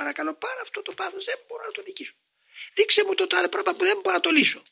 παρακαλώ πάρα αυτό το πάθος δεν μπορώ να το νικήσω. Δείξε μου το τάδε πράγμα που δεν μπορώ να το λύσω.